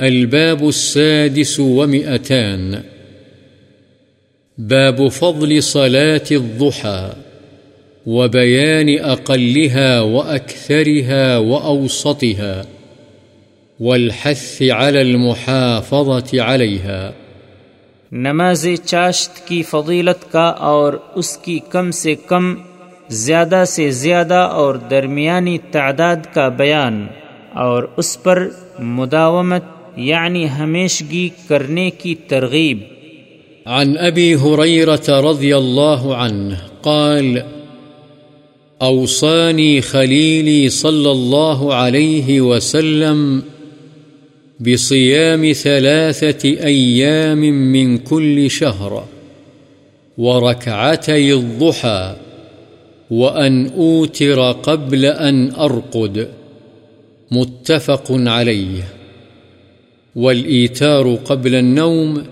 الباب السادس ومئتان. باب فضل صلاة الضحى وبيان أقلها وأكثرها وأوسطها والحث على المحافظة عليها. نماز چاشت کی فضیلت کا اور اس کی کم سے کم، زیادہ سے زیادہ اور درمیانی تعداد کا بیان اور اس پر مداومت یعنی ہمیشگی کرنے کی ترغیب۔ عن أبي هريرة رضي الله عنه قال أوصاني خليلي صلى الله عليه وسلم بصيام ثلاثة أيام من كل شهر وركعتي الضحى وأن أوتر قبل أن أرقد متفق عليه والإيتار قبل النوم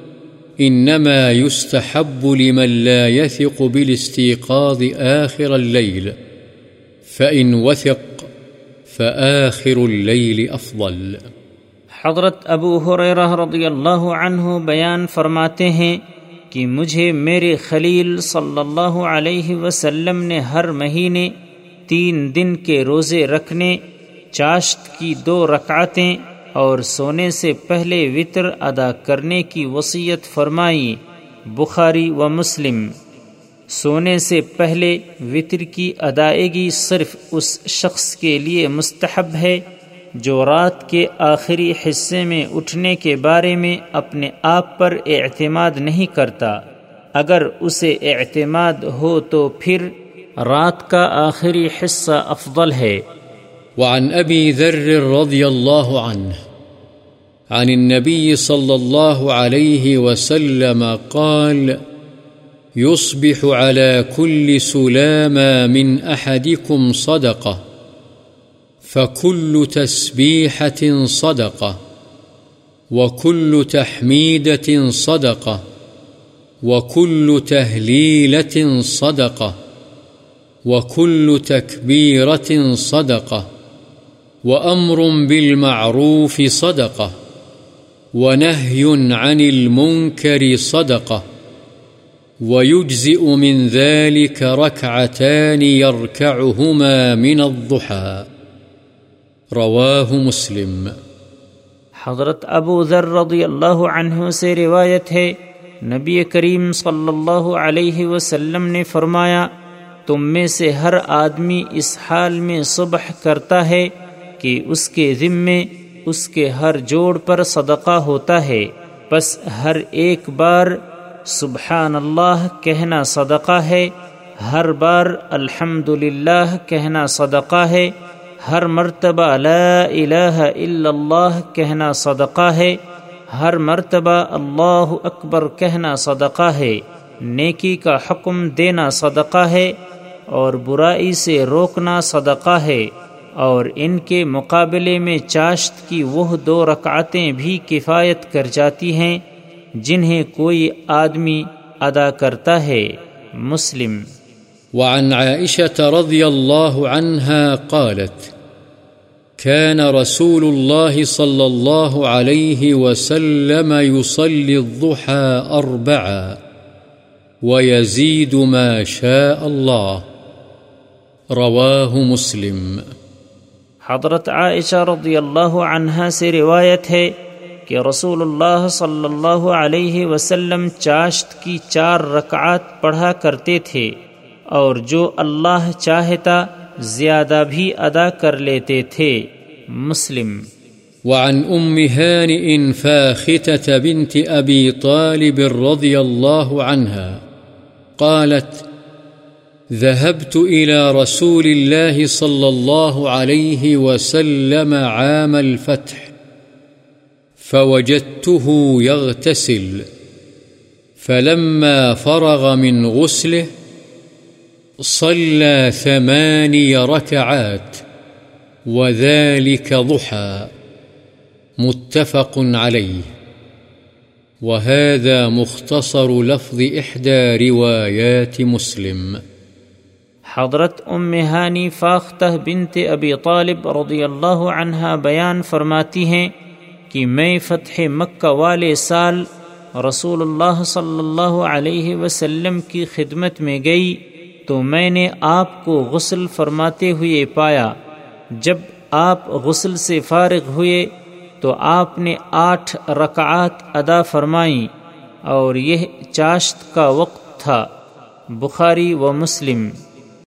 إنما يستحب لمن لا يثق بالاستيقاظ آخر الليل، فإن وثق فآخر الليل أفضل. حضرت ابو حریرہ رضی اللہ عنہ بیان فرماتے ہیں کہ مجھے میرے خلیل صلی اللہ علیہ وسلم نے ہر مہینے تین دن کے روزے رکھنے، چاشت کی دو رکعتیں اور سونے سے پہلے وطر ادا کرنے کی وصیت فرمائی بخاری و مسلم۔ سونے سے پہلے وطر کی ادائیگی صرف اس شخص کے لیے مستحب ہے جو رات کے آخری حصے میں اٹھنے کے بارے میں اپنے آپ پر اعتماد نہیں کرتا۔ اگر اسے اعتماد ہو تو پھر رات کا آخری حصہ افضل ہے۔ وعن أبي ذر رضي الله عنه، عن النبي صلى الله عليه وسلم قال يصبح على كل سلامة من أحدكم صدقة، فكل تسبيحة صدقة، وكل تحميدة صدقة، وكل تهليلة صدقة، وكل تكبيرة صدقة. وأمر بالمعروف صدقة ونهي عن المنكر صدقة ويجزئ من ذلك ركعتان يركعهما من الضحى رواه مسلم حضرت ابو ذر رضی اللہ عنہ سے روایت ہے، نبی کریم صلی اللہ علیہ وسلم نے فرمایا، تم میں سے ہر آدمی اس حال میں صبح کرتا ہے کہ اس کے ذمے اس کے ہر جوڑ پر صدقہ ہوتا ہے۔ بس ہر ایک بار سبحان اللہ کہنا صدقہ ہے، ہر بار الحمد کہنا صدقہ ہے، ہر مرتبہ لا الہ الا اللہ کہنا صدقہ ہے، ہر مرتبہ اللہ اکبر کہنا صدقہ ہے۔ نیکی کا حکم دینا صدقہ ہے اور برائی سے روکنا صدقہ ہے۔ اور ان کے مقابلے میں چاشت کی وہ دو رکعتیں بھی کفایت کر جاتی ہیں جنہیں کوئی آدمی ادا کرتا ہے۔ مسلم۔ وعن عائشة رضي الله عنها قالت كان رسول الله صلى الله عليه وسلم يصلي الضحى أربعا ويزيد ما شاء الله رواه مسلم۔ حضرت عائشہ رضی اللہ عنہ سے روایت ہے کہ رسول اللہ صلی اللہ علیہ وسلم چاشت کی چار رکعات پڑھا کرتے تھے اور جو اللہ چاہتا زیادہ بھی ادا کر لیتے تھے۔ مسلم۔ وعن ام هانئ فاختة بنت ابي طالب رضي الله عنها قالت ذهبت إلى رسول الله صلى الله عليه وسلم عام الفتح، فوجدته يغتسل، فلما فرغ من غسله صلى ثماني ركعات، وذلك ضحى، متفق عليه. وهذا مختصر لفظ إحدى روايات مسلم. حضرت فاختہ بنت ابی طالب رضی اللہ عنہ بیان فرماتی ہیں کہ میں فتح مکہ والے سال رسول اللہ صلی اللہ علیہ وسلم کی خدمت میں گئی تو میں نے آپ کو غسل فرماتے ہوئے پایا۔ جب آپ غسل سے فارغ ہوئے تو آپ نے آٹھ رکعات ادا فرمائیں اور یہ چاشت کا وقت تھا۔ بخاری و مسلم۔